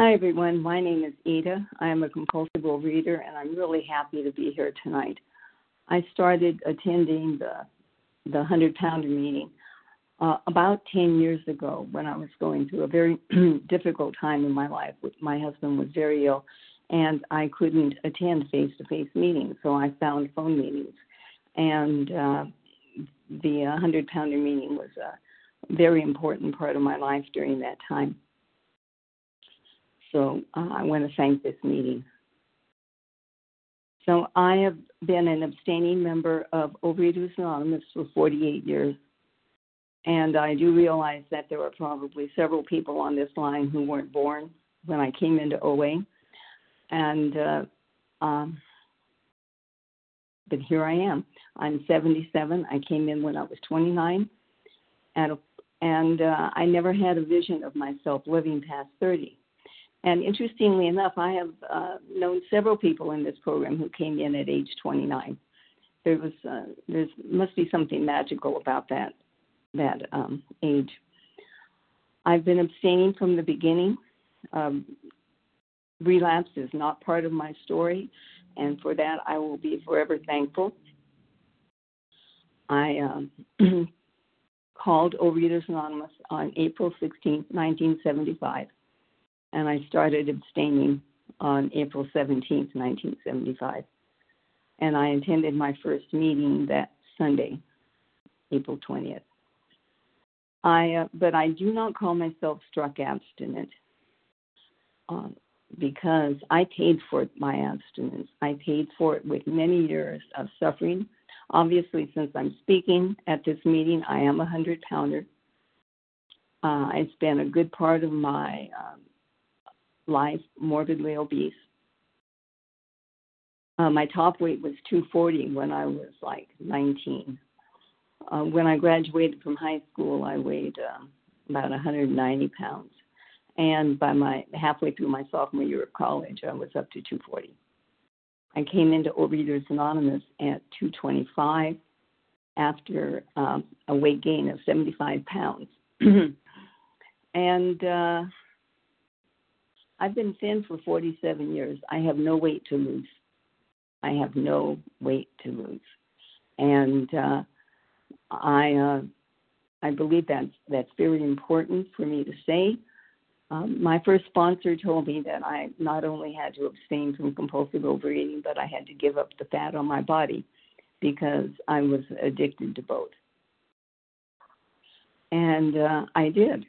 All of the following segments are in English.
Hi, everyone. My name is Eda. I am a compulsive reader, and I'm really happy to be here tonight. I started attending the the 100 pounder meeting uh, about 10 years ago when I was going through a very difficult time in my life. My husband was very ill, and I couldn't attend face to face meetings, so I found phone meetings. And uh, the 100 pounder meeting was a very important part of my life during that time. So uh, I want to thank this meeting. So I have been an abstaining member of Overeaters Anonymous for 48 years. And I do realize that there are probably several people on this line who weren't born when I came into OA. And, uh, um, but here I am. I'm 77. I came in when I was 29. And, and uh, I never had a vision of myself living past 30. And interestingly enough, I have uh, known several people in this program who came in at age 29. There was uh, there must be something magical about that that um, age. I've been abstaining from the beginning. Um, relapse is not part of my story, and for that I will be forever thankful. I um, called Overeaters Anonymous on April 16, 1975 and I started abstaining on April 17th, 1975. And I attended my first meeting that Sunday, April 20th. I, uh, but I do not call myself struck abstinent um, because I paid for my abstinence. I paid for it with many years of suffering. Obviously, since I'm speaking at this meeting, I am a hundred pounder. Uh, I spent a good part of my um, life morbidly obese. Uh, my top weight was 240 when I was like 19. Uh, when I graduated from high school, I weighed uh, about 190 pounds. And by my halfway through my sophomore year of college, I was up to 240. I came into Overeaters Anonymous at 225 after um, a weight gain of 75 pounds. and uh, I've been thin for 47 years. I have no weight to lose. I have no weight to lose, and uh, I uh, I believe that's that's very important for me to say. Um, my first sponsor told me that I not only had to abstain from compulsive overeating, but I had to give up the fat on my body because I was addicted to both. And uh, I did.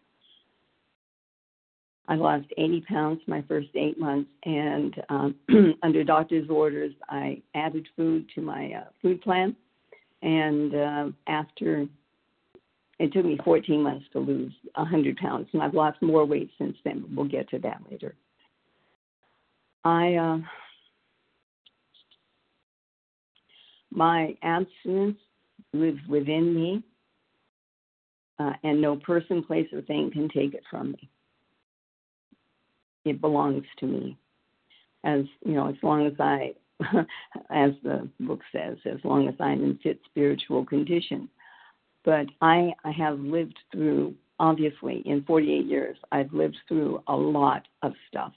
I lost 80 pounds my first eight months, and um, under doctor's orders, I added food to my uh, food plan. And uh, after it took me 14 months to lose 100 pounds, and I've lost more weight since then. We'll get to that later. I uh, my abstinence lives within me, uh, and no person, place, or thing can take it from me it belongs to me. As you know, as long as I, as the book says, as long as I'm in fit spiritual condition. But I, I have lived through, obviously, in 48 years, I've lived through a lot of stuff.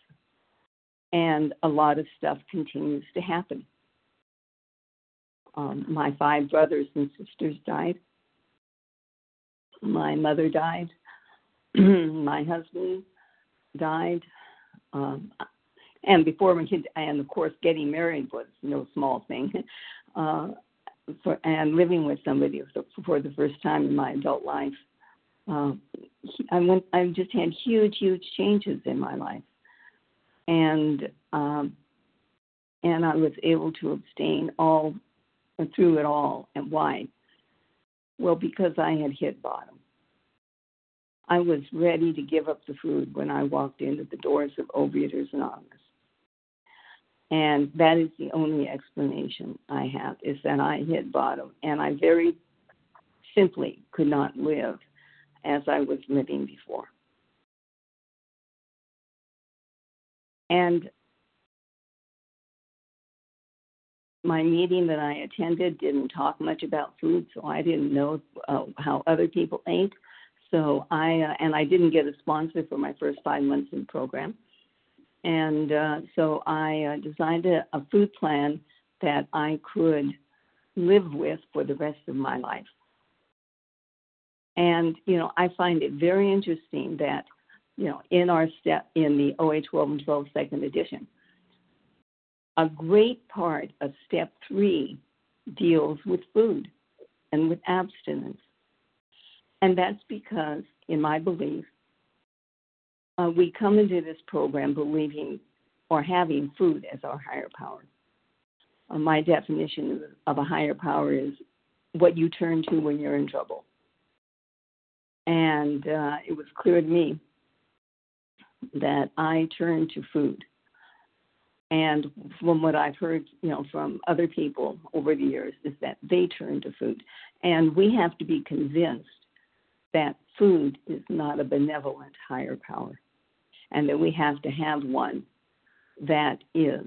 And a lot of stuff continues to happen. Um, my five brothers and sisters died. My mother died. my husband died. Um, and before my kids, and of course, getting married was no small thing. Uh, for, and living with somebody for the first time in my adult life, uh, I went. I just had huge, huge changes in my life, and um, and I was able to abstain all through it all. And why? Well, because I had hit bottom. I was ready to give up the food when I walked into the doors of Overeaters Anonymous. And that is the only explanation I have is that I hit bottom and I very simply could not live as I was living before. And my meeting that I attended didn't talk much about food, so I didn't know uh, how other people ate. So I uh, and I didn't get a sponsor for my first five months in the program. and uh, so I uh, designed a, a food plan that I could live with for the rest of my life. And you know, I find it very interesting that you know in our step in the OA 12 and 12 second edition, a great part of step three deals with food and with abstinence. And that's because, in my belief, uh, we come into this program believing or having food as our higher power. Uh, my definition of a higher power is what you turn to when you're in trouble. And uh, it was clear to me that I turned to food. And from what I've heard, you know, from other people over the years, is that they turn to food. And we have to be convinced that food is not a benevolent higher power and that we have to have one that is.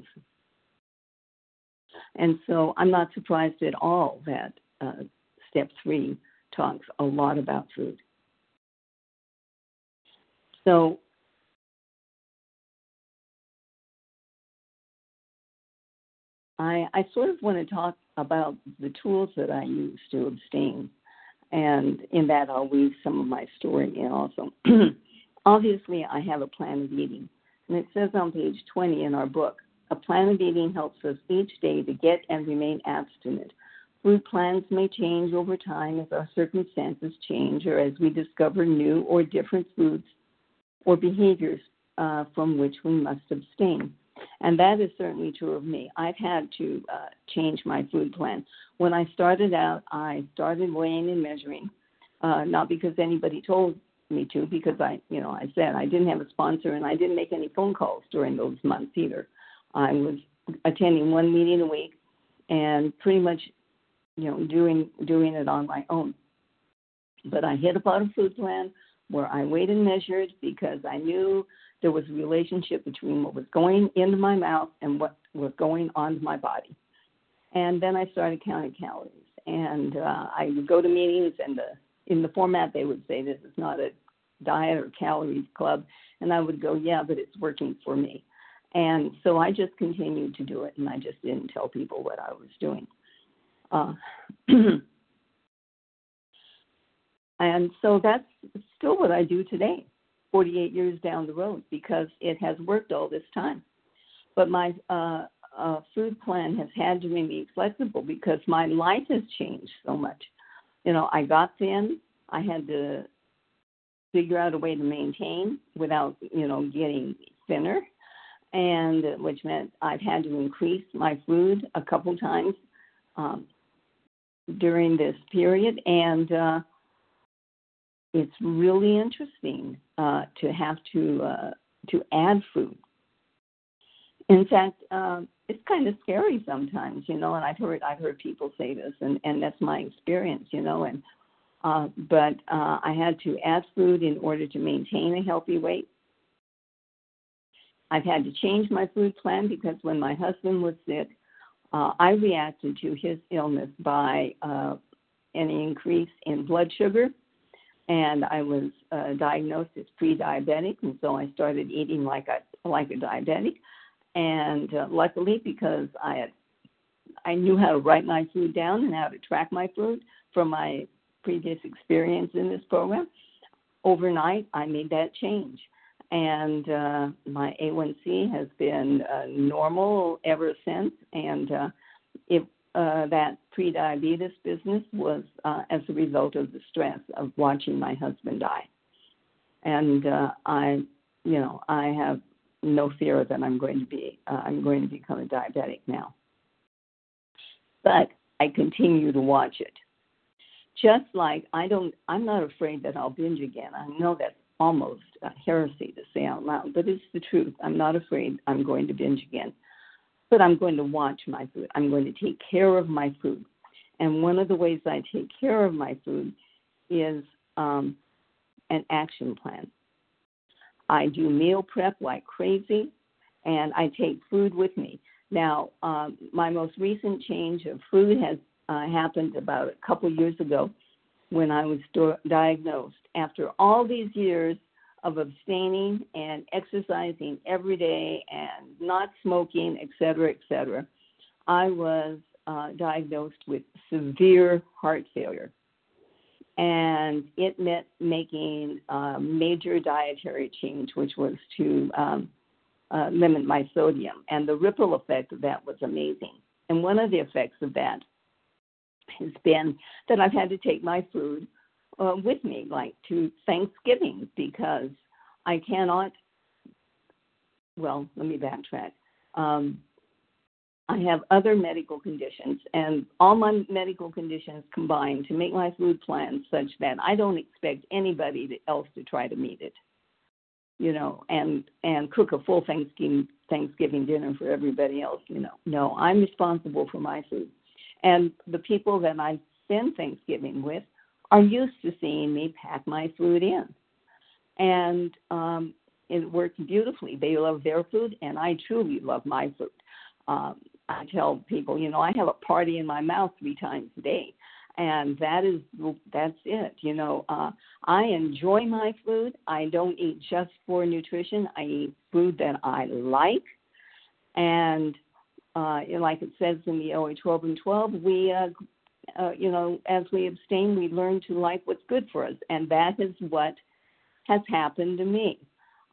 And so I'm not surprised at all that uh, step three talks a lot about food. So I, I sort of want to talk about the tools that I use to abstain. And in that, I'll weave some of my story in also. Obviously, I have a plan of eating. And it says on page 20 in our book a plan of eating helps us each day to get and remain abstinent. Food plans may change over time as our circumstances change or as we discover new or different foods or behaviors uh, from which we must abstain. And that is certainly true of me. I've had to uh, change my food plan. When I started out, I started weighing and measuring, uh, not because anybody told me to, because I, you know, I said I didn't have a sponsor and I didn't make any phone calls during those months either. I was attending one meeting a week and pretty much, you know, doing doing it on my own. But I hit about a food plan where I weighed and measured because I knew there was a relationship between what was going into my mouth and what was going onto my body. And then I started counting calories. And uh, I would go to meetings, and the, in the format they would say this is not a diet or calories club. And I would go, yeah, but it's working for me. And so I just continued to do it, and I just didn't tell people what I was doing. Uh, and so that's still what I do today. 48 years down the road because it has worked all this time. But my uh, uh, food plan has had to remain flexible because my life has changed so much. You know, I got thin. I had to figure out a way to maintain without, you know, getting thinner, and which meant I've had to increase my food a couple times um, during this period, and uh, it's really interesting uh, to have to uh, to add food. In fact, um, it's kind of scary sometimes, you know. And I've heard I've heard people say this, and and that's my experience, you know. And uh, but uh, I had to add food in order to maintain a healthy weight. I've had to change my food plan because when my husband was sick, uh, I reacted to his illness by uh, an increase in blood sugar and I was uh, diagnosed as pre-diabetic, and so I started eating like a like a diabetic. And uh, luckily, because I had I knew how to write my food down and how to track my food from my previous experience in this program, overnight I made that change, and uh, my A1C has been uh, normal ever since. And uh, that pre-diabetes business was uh, as a result of the stress of watching my husband die, and uh, I, you know, I have no fear that I'm going to be uh, I'm going to become a diabetic now. But I continue to watch it. Just like I don't, I'm not afraid that I'll binge again. I know that's almost a heresy to say out loud, but it's the truth. I'm not afraid I'm going to binge again but I'm going to watch my food. I'm going to take care of my food. And one of the ways I take care of my food is um, an action plan. I do meal prep like crazy, and I take food with me. Now, um, my most recent change of food has uh, happened about a couple years ago when I was do- diagnosed. After all these years of abstaining and exercising every day and not smoking, et cetera, et cetera, I was uh, diagnosed with severe heart failure. And it meant making a major dietary change, which was to um, uh, limit my sodium. And the ripple effect of that was amazing. And one of the effects of that has been that I've had to take my food uh, with me, like to Thanksgiving, because I cannot. Well, let me backtrack. Um, I have other medical conditions, and all my medical conditions combine to make my food plan such that I don't expect anybody else to try to meet it. You know, and and cook a full Thanksgiving Thanksgiving dinner for everybody else. You know, no, I'm responsible for my food, and the people that I spend Thanksgiving with are used to seeing me pack my food in, and um, it works beautifully. They love their food, and I truly love my food. Um, I tell people, you know, I have a party in my mouth three times a day, and that is that's it. You know, uh, I enjoy my food. I don't eat just for nutrition. I eat food that I like, and uh, like it says in the OA 12 and 12, we, uh, uh, you know, as we abstain, we learn to like what's good for us, and that is what has happened to me.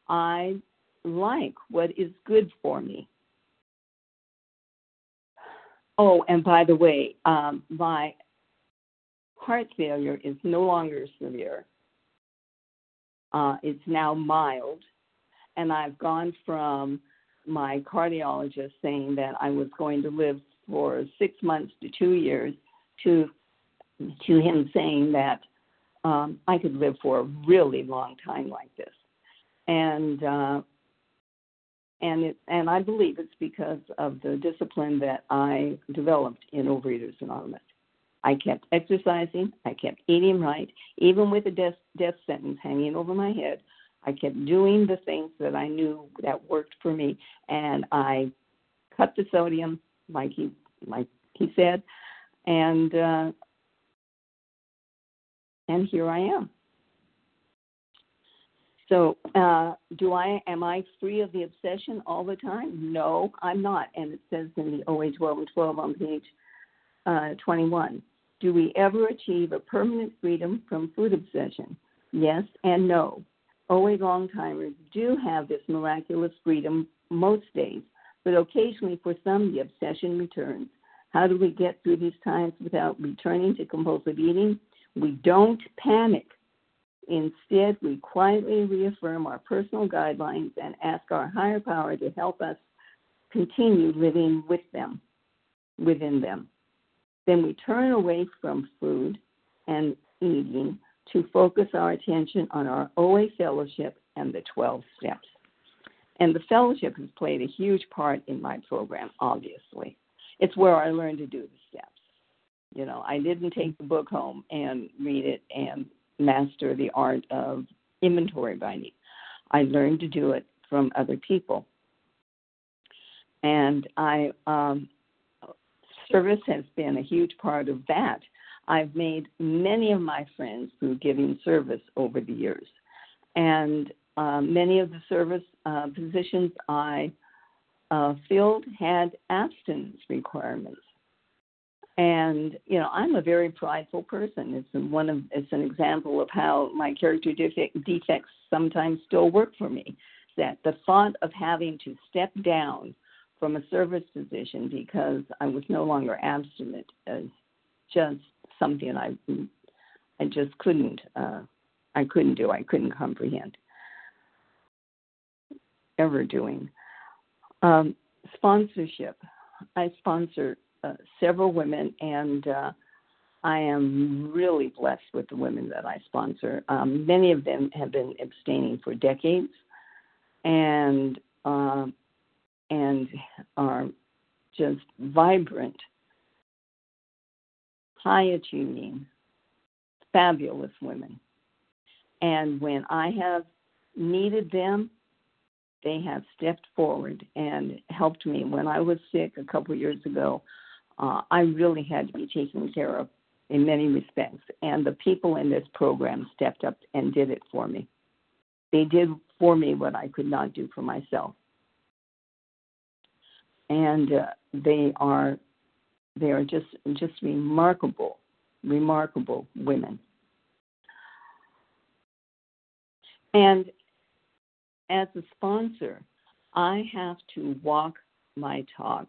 I like what is good for me. Oh, and by the way, um, my heart failure is no longer severe. Uh, it's now mild, and I've gone from my cardiologist saying that I was going to live for six months to two years to to him saying that um, I could live for a really long time like this, and uh, and it, and I believe it's because of the discipline that I developed in Overeaters Anonymous. I kept exercising, I kept eating right, even with a death, death sentence hanging over my head. I kept doing the things that I knew that worked for me, and I cut the sodium, like he like he said, and uh, and here I am. So, uh, do I am I free of the obsession all the time? No, I'm not. And it says in the OA 12 and 12 on page uh, 21. Do we ever achieve a permanent freedom from food obsession? Yes and no. OA long timers do have this miraculous freedom most days, but occasionally for some the obsession returns. How do we get through these times without returning to compulsive eating? We don't panic. Instead, we quietly reaffirm our personal guidelines and ask our higher power to help us continue living with them, within them. Then we turn away from food and eating to focus our attention on our OA fellowship and the 12 steps. And the fellowship has played a huge part in my program, obviously. It's where I learned to do the steps. You know, I didn't take the book home and read it and master the art of inventory binding. I learned to do it from other people. And I um, service has been a huge part of that. I've made many of my friends through giving service over the years. And uh, many of the service uh, positions I uh, filled had abstinence requirements. And you know, I'm a very prideful person. It's one of it's an example of how my character defect, defects sometimes still work for me. That the thought of having to step down from a service position because I was no longer abstinent is just something I I just couldn't uh, I couldn't do. I couldn't comprehend ever doing. Um, sponsorship. I sponsor uh, several women, and uh, I am really blessed with the women that I sponsor. Um, many of them have been abstaining for decades, and uh, and are just vibrant, high achieving, fabulous women. And when I have needed them, they have stepped forward and helped me. When I was sick a couple years ago, uh, I really had to be taken care of in many respects. And the people in this program stepped up and did it for me. they did for me what I could not do for myself. And uh, they are they are just just remarkable, remarkable women. And as a sponsor, I have to walk my talk.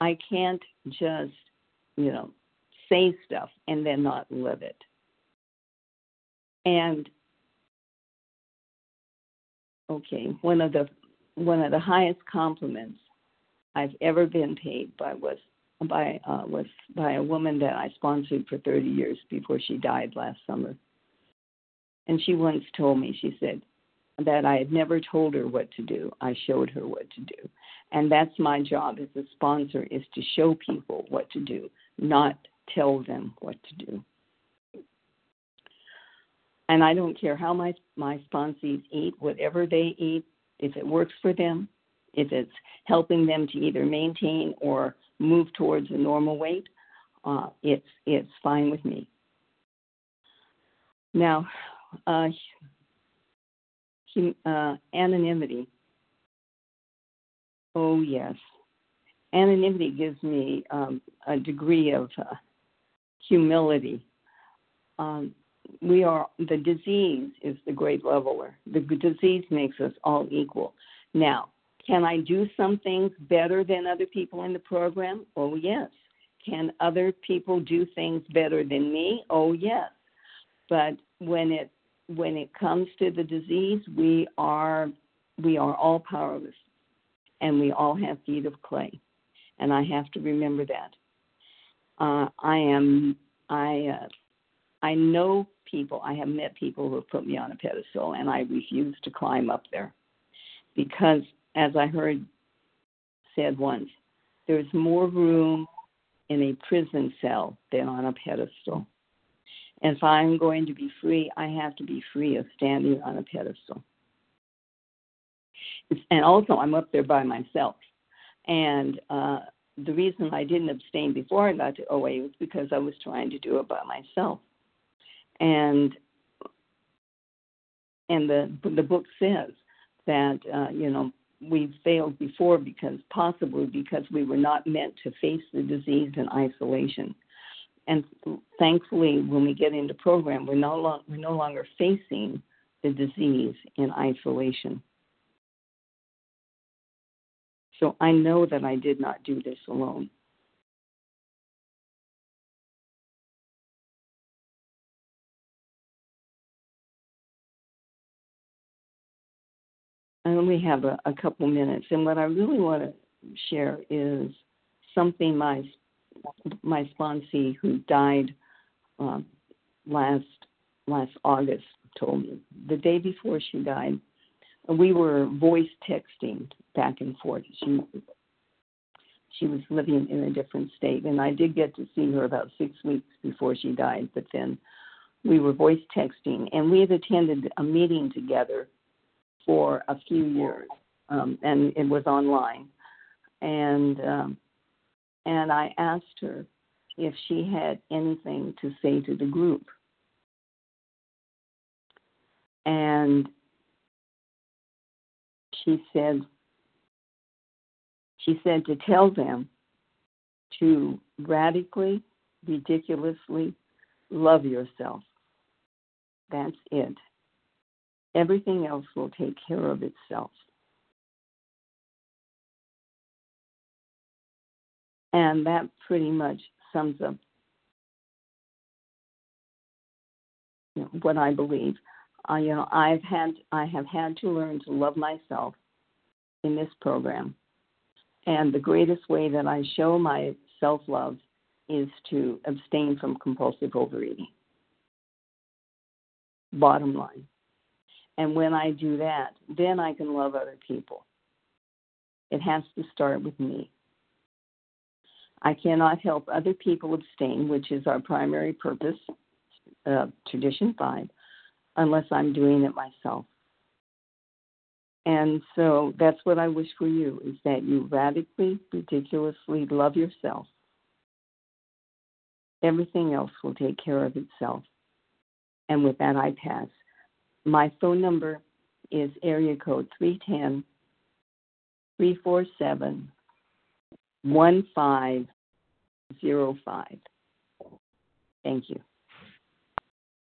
I can't just, you know, say stuff and then not live it. And okay, one of the one of the highest compliments I've ever been paid by was by uh, was by a woman that I sponsored for 30 years before she died last summer. And she once told me, she said that I had never told her what to do. I showed her what to do. And that's my job as a sponsor is to show people what to do, not tell them what to do. And I don't care how my my sponsees eat, whatever they eat, if it works for them, if it's helping them to either maintain or move towards a normal weight, uh, it's it's fine with me. Now, uh, uh, anonymity. Oh yes, anonymity gives me um, a degree of uh, humility. Um, we are the disease is the great leveler. The disease makes us all equal. Now, can I do some things better than other people in the program? Oh yes. Can other people do things better than me? Oh yes. But when it when it comes to the disease, we are we are all powerless, and we all have feet of clay, and I have to remember that. Uh, I am I uh, I know people. I have met people who have put me on a pedestal, and I refuse to climb up there because, as I heard said once, there's more room in a prison cell than on a pedestal. If I'm going to be free, I have to be free of standing on a pedestal. And also, I'm up there by myself. And uh, the reason I didn't abstain before I got to OA was because I was trying to do it by myself. And and the the book says that uh, you know we failed before because possibly because we were not meant to face the disease in isolation. And thankfully, when we get into program, we're no, lo- we're no longer facing the disease in isolation. So I know that I did not do this alone. I only have a, a couple minutes, and what I really want to share is something my my sponsee who died uh, last last August told me the day before she died. We were voice texting back and forth. She she was living in a different state, and I did get to see her about six weeks before she died. But then we were voice texting, and we had attended a meeting together for a few years, um, and it was online. And um, and I asked her if she had anything to say to the group. And she said, she said to tell them to radically, ridiculously love yourself. That's it. Everything else will take care of itself. And that pretty much sums up what I believe. Uh, you know, I've had I have had to learn to love myself in this program, and the greatest way that I show my self love is to abstain from compulsive overeating. Bottom line. And when I do that, then I can love other people. It has to start with me. I cannot help other people abstain, which is our primary purpose, uh, Tradition 5, unless I'm doing it myself. And so that's what I wish for you is that you radically, ridiculously love yourself. Everything else will take care of itself. And with that, I pass. my phone number is area code 310 347 1505. Thank you.